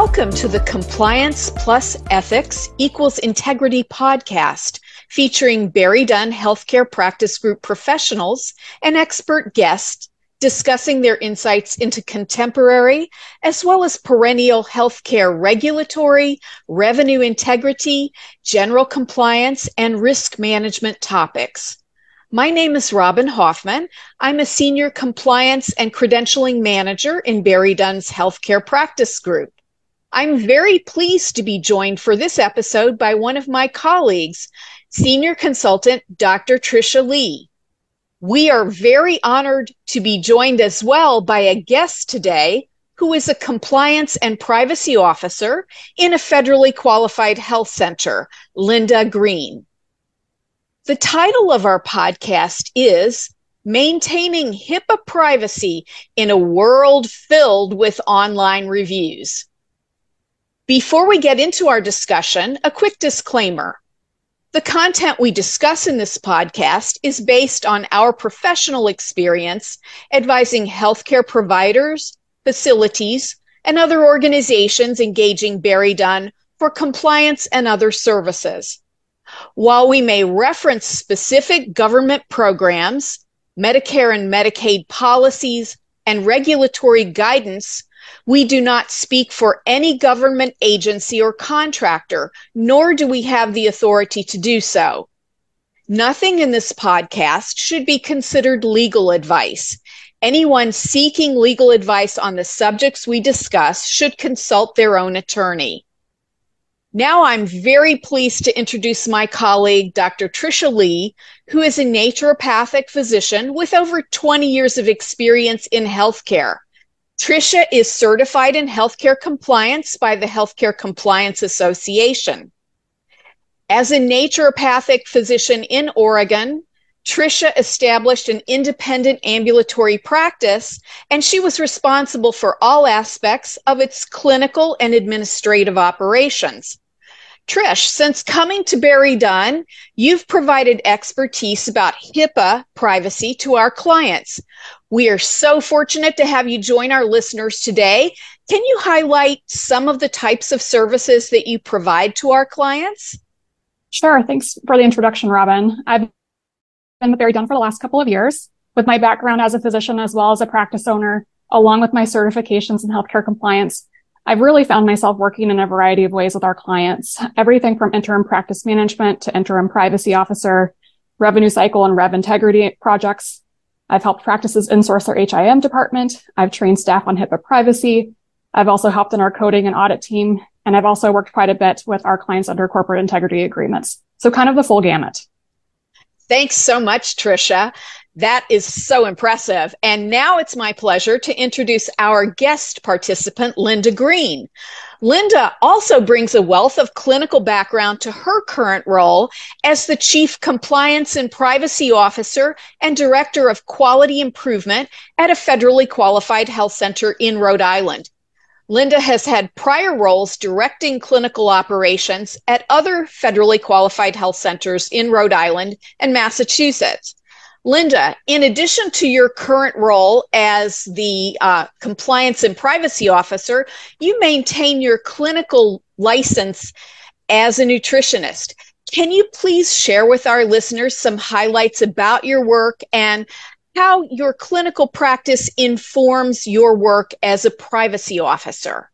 Welcome to the Compliance Plus Ethics Equals Integrity podcast, featuring BerryDunn Healthcare Practice Group professionals and expert guests discussing their insights into contemporary as well as perennial healthcare regulatory, revenue integrity, general compliance, and risk management topics. My name is Robyn Hoffmann. I'm a senior compliance and credentialing manager in BerryDunn's Healthcare Practice Group. I'm very pleased to be joined for this episode by one of my colleagues, senior consultant Dr. Trisha Lee. We are very honored to be joined as well by a guest today who is a compliance and privacy officer in a federally qualified health center, Linda Green. The title of our podcast is Maintaining HIPAA Privacy in a World Filled with Online Reviews. Before we get into our discussion, a quick disclaimer. The content we discuss in this podcast is based on our professional experience advising healthcare providers, facilities, and other organizations engaging BerryDunn for compliance and other services. While we may reference specific government programs, Medicare and Medicaid policies, and regulatory guidance we do not speak for any government agency or contractor, nor do we have the authority to do so. Nothing in this podcast should be considered legal advice. Anyone seeking legal advice on the subjects we discuss should consult their own attorney. Now I'm very pleased to introduce my colleague, Dr. Trisha Lee, who is a naturopathic physician with over 20 years of experience in healthcare. Trisha is certified in healthcare compliance by the Healthcare Compliance Association. As a naturopathic physician in Oregon, Trisha established an independent ambulatory practice, and she was responsible for all aspects of its clinical and administrative operations. Trish, since coming to BerryDunn, you've provided expertise about HIPAA privacy to our clients. We are so fortunate to have you join our listeners today. Can you highlight some of the types of services that you provide to our clients? Sure. Thanks for the introduction, Robyn. I've been with BerryDunn for the last couple of years. With my background as a physician as well as a practice owner, along with my certifications in healthcare compliance, I've really found myself working in a variety of ways with our clients, everything from interim practice management to interim privacy officer, revenue cycle and rev integrity projects, I've helped practices insource their HIM department. I've trained staff on HIPAA privacy. I've also helped in our coding and audit team. And I've also worked quite a bit with our clients under corporate integrity agreements. So kind of the full gamut. Thanks so much, Trisha. That is so impressive. And now it's my pleasure to introduce our guest participant, Linda Green. Linda also brings a wealth of clinical background to her current role as the Chief Compliance and Privacy Officer and Director of Quality Improvement at a federally qualified health center in Rhode Island. Linda has had prior roles directing clinical operations at other federally qualified health centers in Rhode Island and Massachusetts. Linda, in addition to your current role as the uh, compliance and privacy officer, you maintain your clinical license as a nutritionist. Can you please share with our listeners some highlights about your work and how your clinical practice informs your work as a privacy officer?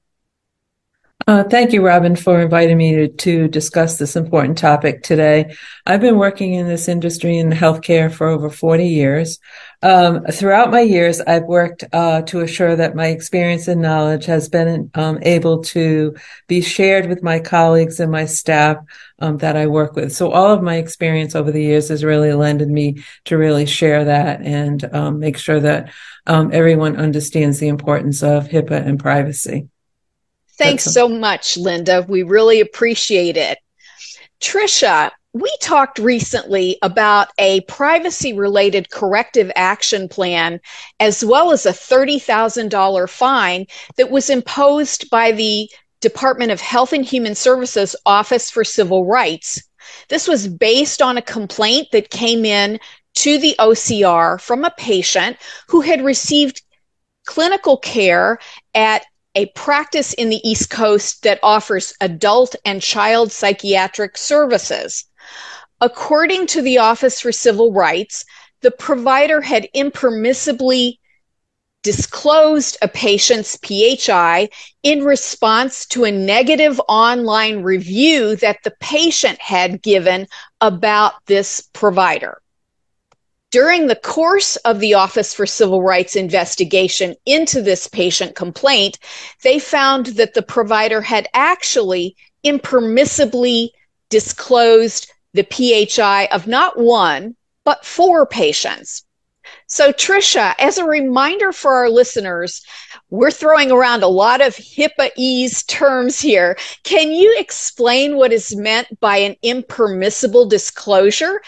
Uh, thank you, Robyn, for inviting me to, to, discuss this important topic today. I've been working in this industry in healthcare for over 40 years. Um, throughout my years, I've worked uh, to assure that my experience and knowledge has been um, able to be shared with my colleagues and my staff um, that I work with. So all of my experience over the years has really lended me to really share that and um, make sure that um, everyone understands the importance of HIPAA and privacy. Thanks so much, Linda. We really appreciate it. Trisha, we talked recently about a privacy related corrective action plan, as well as a $30,000 fine that was imposed by the Department of Health and Human Services Office for Civil Rights. This was based on a complaint that came in to the OCR from a patient who had received clinical care at a practice in the East Coast that offers adult and child psychiatric services. According to the Office for Civil Rights, the provider had impermissibly disclosed a patient's PHI in response to a negative online review that the patient had given about this provider. During the course of the Office for Civil Rights investigation into this patient complaint, they found that the provider had actually impermissibly disclosed the PHI of not one, but four patients. So, Trisha, as a reminder for our listeners, we're throwing around a lot of HIPAA ease terms here. Can you explain what is meant by an impermissible disclosure?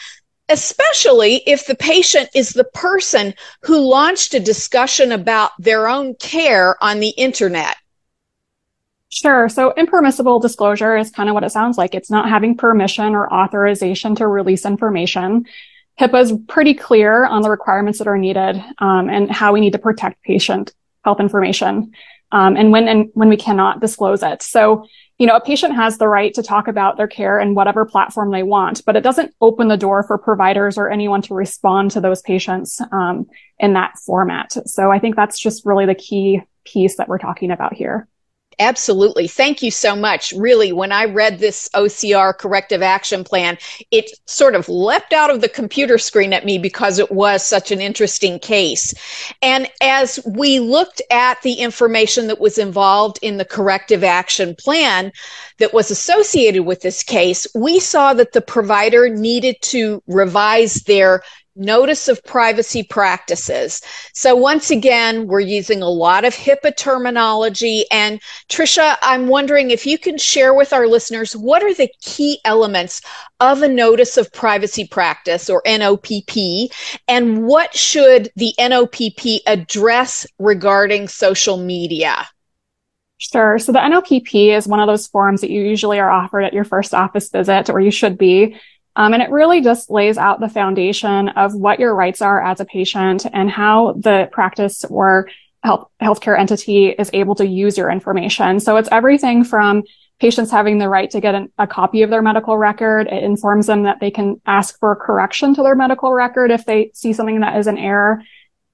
Especially if the patient is the person who launched a discussion about their own care on the internet. Sure. So impermissible disclosure is kind of what it sounds like. It's not having permission or authorization to release information. HIPAA is pretty clear on the requirements that are needed um, and how we need to protect patient health information um, and when and when we cannot disclose it. So, you know, a patient has the right to talk about their care in whatever platform they want, but it doesn't open the door for providers or anyone to respond to those patients um, in that format. So, I think that's just really the key piece that we're talking about here. Absolutely. Thank you so much. Really, when I read this OCR corrective action plan, it sort of leapt out of the computer screen at me because it was such an interesting case. And as we looked at the information that was involved in the corrective action plan that was associated with this case, we saw that the provider needed to revise their notice of privacy practices. So once again, we're using a lot of HIPAA terminology. And Trisha, I'm wondering if you can share with our listeners what are the key elements of a notice of privacy practice or NOPP, and what should the NOPP address regarding social media? Sure. So the NOPP is one of those forms that you usually are offered at your first office visit, or you should be. Um, and it really just lays out the foundation of what your rights are as a patient and how the practice or health healthcare entity is able to use your information. So it's everything from patients having the right to get an, a copy of their medical record. It informs them that they can ask for a correction to their medical record if they see something that is an error.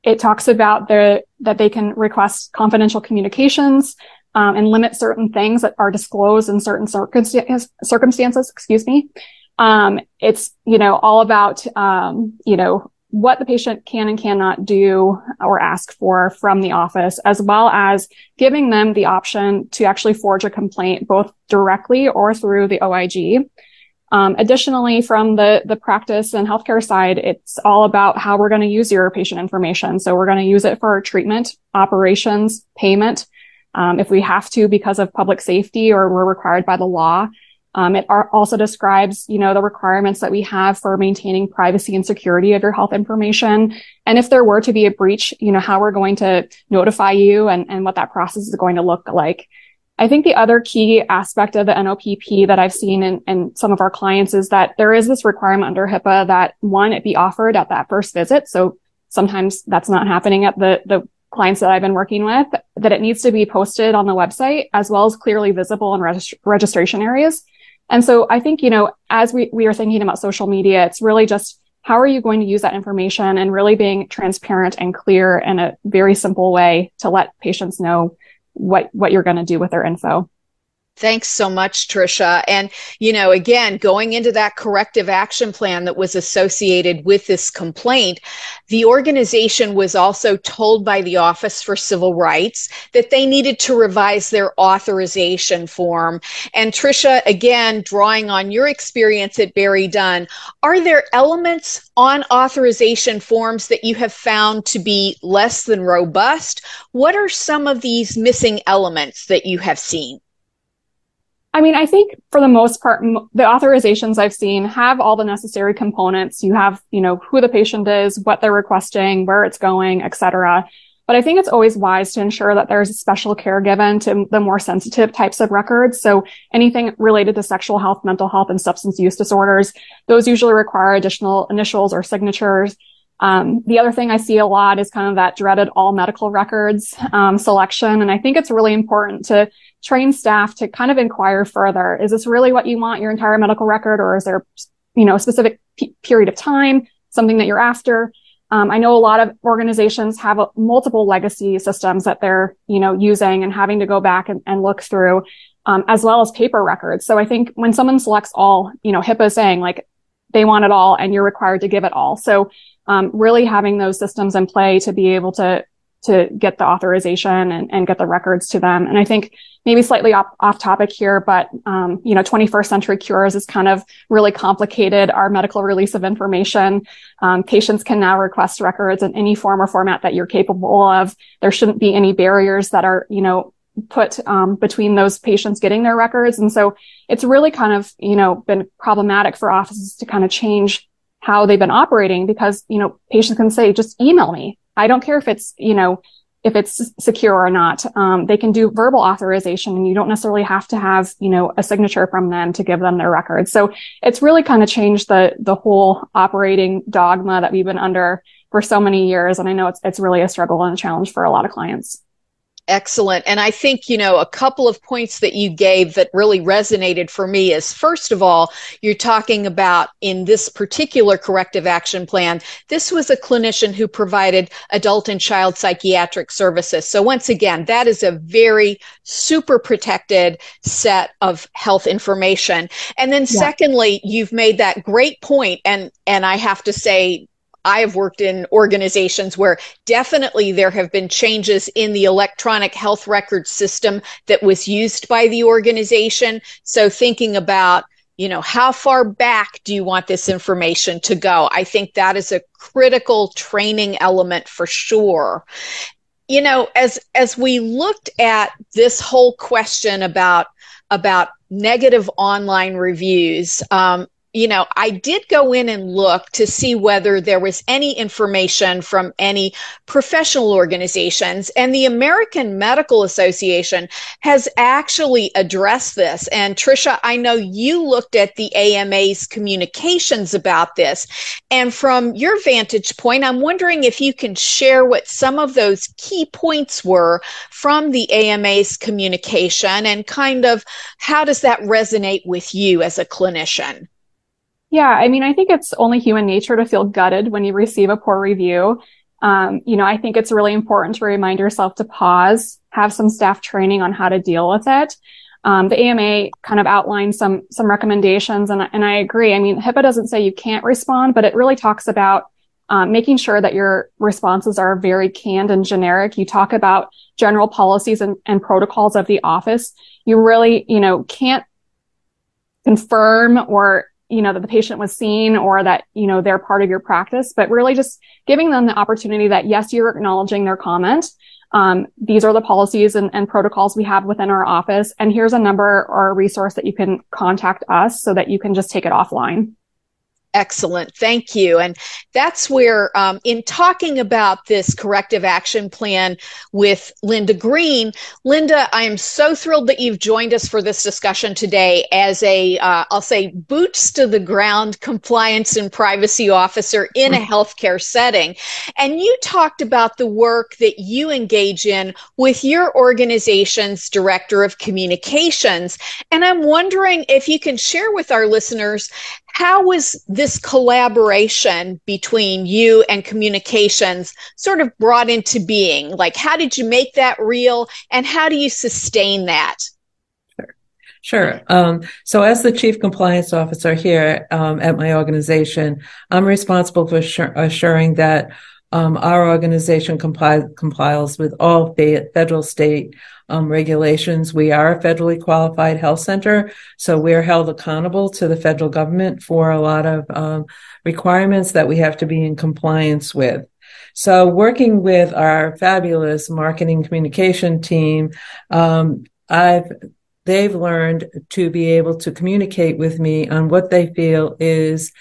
It talks about the that they can request confidential communications um, and limit certain things that are disclosed in certain. Circumstances, excuse me. Um, it's, you know, all about, um, you know, what the patient can and cannot do or ask for from the office, as well as giving them the option to actually forge a complaint both directly or through the OIG. Um, additionally, from the, the practice and healthcare side, it's all about how we're going to use your patient information. So we're going to use it for treatment, operations, payment. Um, if we have to because of public safety or we're required by the law, um, it also describes, you know, the requirements that we have for maintaining privacy and security of your health information. And if there were to be a breach, you know, how we're going to notify you and, and what that process is going to look like. I think the other key aspect of the NOPP that I've seen in, in some of our clients is that there is this requirement under HIPAA that one, it be offered at that first visit. So sometimes that's not happening at the, the clients that I've been working with, that it needs to be posted on the website as well as clearly visible in regist- registration areas. And so I think, you know, as we, we are thinking about social media, it's really just how are you going to use that information and really being transparent and clear in a very simple way to let patients know what, what you're going to do with their info. Thanks so much, Trisha. And, you know, again, going into that corrective action plan that was associated with this complaint, the organization was also told by the Office for Civil Rights that they needed to revise their authorization form. And Trisha, again, drawing on your experience at BerryDunn, are there elements on authorization forms that you have found to be less than robust? What are some of these missing elements that you have seen? I mean, I think for the most part, the authorizations I've seen have all the necessary components. You have, you know, who the patient is, what they're requesting, where it's going, et cetera. But I think it's always wise to ensure that there's special care given to the more sensitive types of records. So anything related to sexual health, mental health, and substance use disorders, those usually require additional initials or signatures. Um, the other thing I see a lot is kind of that dreaded all medical records um, selection. And I think it's really important to train staff to kind of inquire further. Is this really what you want your entire medical record or is there, you know, a specific p- period of time, something that you're after? Um, I know a lot of organizations have a, multiple legacy systems that they're, you know, using and having to go back and, and look through, um, as well as paper records. So I think when someone selects all, you know, HIPAA saying like they want it all and you're required to give it all. So um, really having those systems in play to be able to to get the authorization and, and get the records to them. And I think maybe slightly off, off topic here, but, um, you know, 21st century cures is kind of really complicated our medical release of information. Um, patients can now request records in any form or format that you're capable of. There shouldn't be any barriers that are, you know, put um, between those patients getting their records. And so it's really kind of, you know, been problematic for offices to kind of change how they've been operating because, you know, patients can say, just email me I don't care if it's, you know, if it's secure or not. Um, they can do verbal authorization and you don't necessarily have to have, you know, a signature from them to give them their records. So it's really kind of changed the, the whole operating dogma that we've been under for so many years. And I know it's, it's really a struggle and a challenge for a lot of clients. Excellent. And I think, you know, a couple of points that you gave that really resonated for me is first of all, you're talking about in this particular corrective action plan, this was a clinician who provided adult and child psychiatric services. So once again, that is a very super protected set of health information. And then yeah. secondly, you've made that great point and and I have to say I have worked in organizations where definitely there have been changes in the electronic health record system that was used by the organization. So thinking about, you know, how far back do you want this information to go? I think that is a critical training element for sure. You know, as as we looked at this whole question about about negative online reviews, um, you know, I did go in and look to see whether there was any information from any professional organizations. And the American Medical Association has actually addressed this. And Trisha, I know you looked at the AMA's communications about this. And from your vantage point, I'm wondering if you can share what some of those key points were from the AMA's communication and kind of how does that resonate with you as a clinician? Yeah, I mean, I think it's only human nature to feel gutted when you receive a poor review. Um, you know, I think it's really important to remind yourself to pause, have some staff training on how to deal with it. Um, the AMA kind of outlined some some recommendations, and and I agree. I mean, HIPAA doesn't say you can't respond, but it really talks about um, making sure that your responses are very canned and generic. You talk about general policies and, and protocols of the office. You really, you know, can't confirm or you know, that the patient was seen or that, you know, they're part of your practice, but really just giving them the opportunity that yes, you're acknowledging their comment. Um, these are the policies and, and, protocols we have within our office. And here's a number or a resource that you can contact us so that you can just take it offline. Excellent. Thank you. And that's where, um, in talking about this corrective action plan with Linda Green, Linda, I am so thrilled that you've joined us for this discussion today as a, uh, say, boots to the ground compliance and privacy officer in a healthcare setting. And you talked about the work that you engage in with your organization's director of communications. And I'm wondering if you can share with our listeners how was this collaboration between you and communications sort of brought into being? Like, how did you make that real and how do you sustain that? Sure. Sure. Um, so, as the chief compliance officer here um, at my organization, I'm responsible for assuring that um, our organization compli- complies with all federal, state um, regulations. We are a federally qualified health center, so we're held accountable to the federal government for a lot of um, requirements that we have to be in compliance with. So, working with our fabulous marketing communication team, um, I've they've learned to be able to communicate with me on what they feel is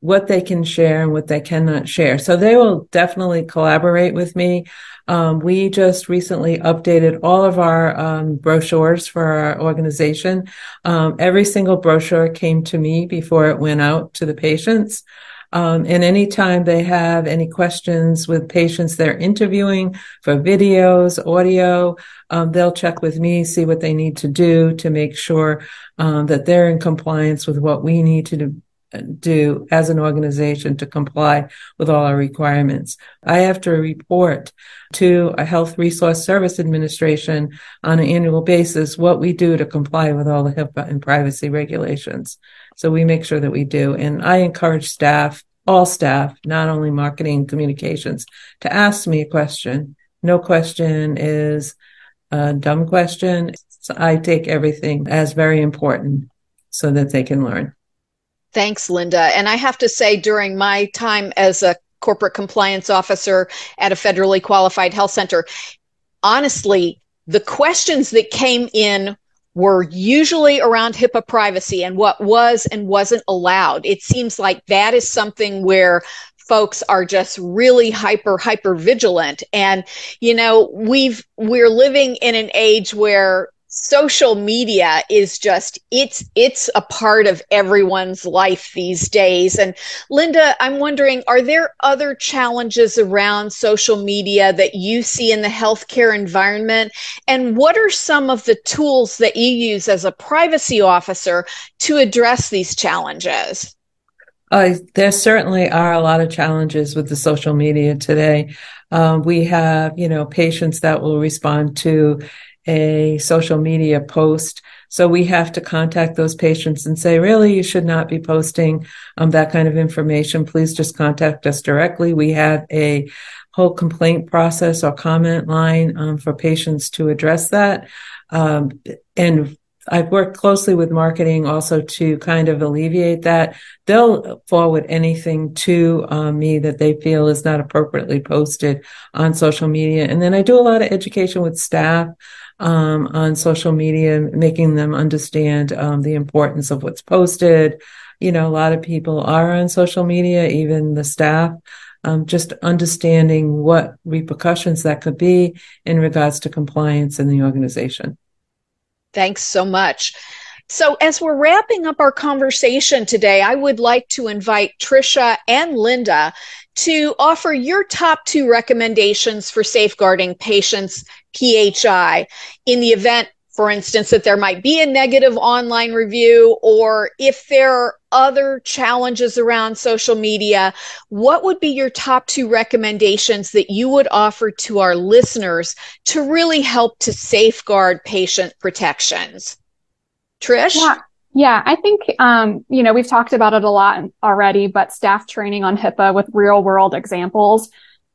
what they can share and what they cannot share. So they will definitely collaborate with me. Um, we just recently updated all of our um, brochures for our organization. Um, every single brochure came to me before it went out to the patients. Um, and anytime they have any questions with patients they're interviewing for videos, audio, um, they'll check with me, see what they need to do to make sure um, that they're in compliance with what we need to do, do as an organization to comply with all our requirements. I have to report to a Health Resource Service Administration on an annual basis what we do to comply with all the HIPAA and privacy regulations. So we make sure that we do. And I encourage staff, all staff, not only marketing communications, to ask me a question. No question is a dumb question. I take everything as very important so that they can learn. Thanks, Linda. And I have to say, during my time as a corporate compliance officer at a federally qualified health center, honestly, the questions that came in were usually around HIPAA privacy and what was and wasn't allowed. It seems like that is something where folks are just really hyper hyper vigilant and you know we've we're living in an age where social media is just it's it's a part of everyone's life these days. And linda i'm wondering are there other challenges around social media that you see in the healthcare environment? And what are some of the tools that you use as a privacy officer to address these challenges? Uh, there certainly are a lot of challenges with the social media today. Uh, we have, you know, patients that will respond to a social media post. So we have to contact those patients and say, really, you should not be posting um, that kind of information. Please just contact us directly. We have a whole complaint process or comment line um, for patients to address that. Um, and I've worked closely with marketing also to kind of alleviate that. They'll forward anything to um, me that they feel is not appropriately posted on social media. And then I do a lot of education with staff um, on social media, making them understand um, the importance of what's posted. You know, a lot of people are on social media, even the staff. Um, just understanding what repercussions that could be in regards to compliance in the organization. Thanks so much. So, as we're wrapping up our conversation today, I would like to invite Trisha and Linda to offer your top two recommendations for safeguarding patients' PHI in the event, for instance, that there might be a negative online review or if there are other challenges around social media. What would be your top two recommendations that you would offer to our listeners to really help to safeguard patient protections? Trish? Yeah. Yeah, I think, um, you know, we've talked about it a lot already, but staff training on HIPAA with real world examples.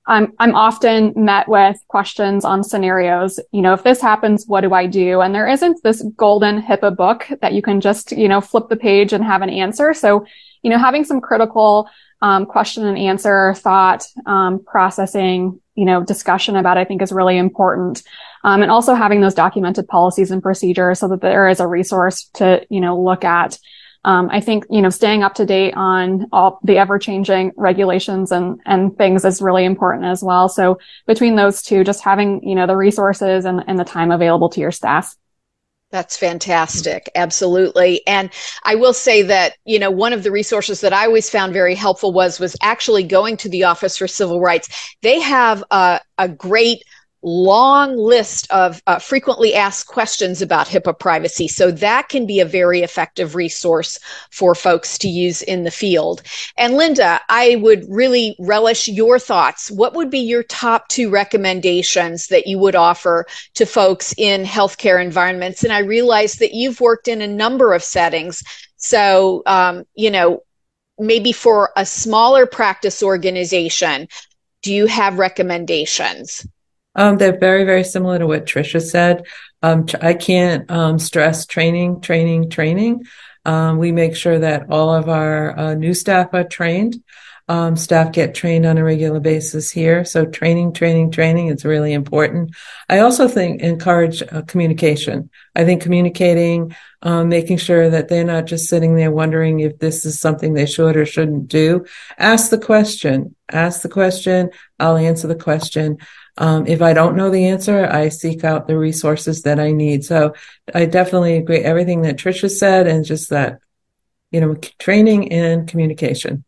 I'm, I'm often met with questions on scenarios. You know, if this happens, what do I do? And there isn't this golden HIPAA book that you can just, you know, flip the page and have an answer. So, you know, having some critical um, question and answer thought um, processing, you know, discussion about, I think is really important. Um, and also having those documented policies and procedures so that there is a resource to, you know, look at. Um, I think, you know, staying up to date on all the ever changing regulations and, and things is really important as well. So between those two, just having, you know, the resources and, and the time available to your staff. That's fantastic. Absolutely. And I will say that, you know, one of the resources that I always found very helpful was was actually going to the Office for Civil Rights. They have a, a great long list of uh, frequently asked questions about HIPAA privacy. So that can be a very effective resource for folks to use in the field. And Linda, I would really relish your thoughts. What would be your top two recommendations that you would offer to folks in healthcare environments? And I realize that you've worked in a number of settings. So, um, you know, maybe for a smaller practice organization, do you have recommendations? Um, they're very, very similar to what Trisha said. Um, I can't um, stress training, training, training. Um, we make sure that all of our uh, new staff are trained. Um, staff get trained on a regular basis here. So training, training, training is really important. I also think encourage uh, communication. I think communicating, um, making sure that they're not just sitting there wondering if this is something they should or shouldn't do. Ask the question. Ask the question. I'll answer the question. Um, if I don't know the answer, I seek out the resources that I need. So I definitely agree everything that Trisha said and just that, you know, training and communication.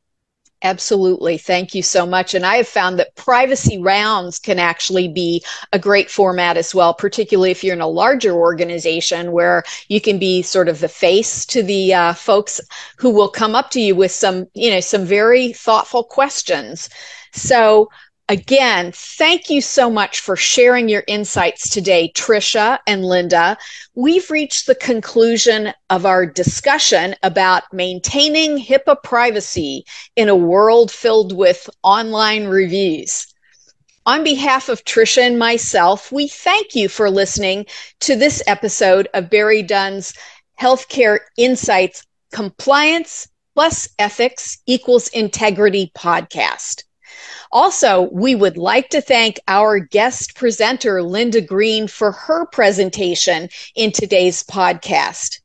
Absolutely. Thank you so much. And I have found that privacy rounds can actually be a great format as well, particularly if you're in a larger organization where you can be sort of the face to the uh, folks who will come up to you with some, you know, some very thoughtful questions. So Again, thank you so much for sharing your insights today, Trisha and Linda. We've reached the conclusion of our discussion about maintaining HIPAA privacy in a world filled with online reviews. On behalf of Trisha and myself, we thank you for listening to this episode of BerryDunn's Healthcare Insights Compliance plus Ethics equals Integrity podcast. Also, we would like to thank our guest presenter, Linda Green, for her presentation in today's podcast.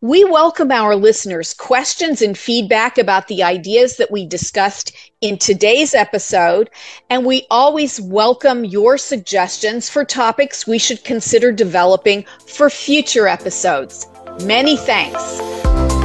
We welcome our listeners' questions and feedback about the ideas that we discussed in today's episode, and we always welcome your suggestions for topics we should consider developing for future episodes. Many thanks.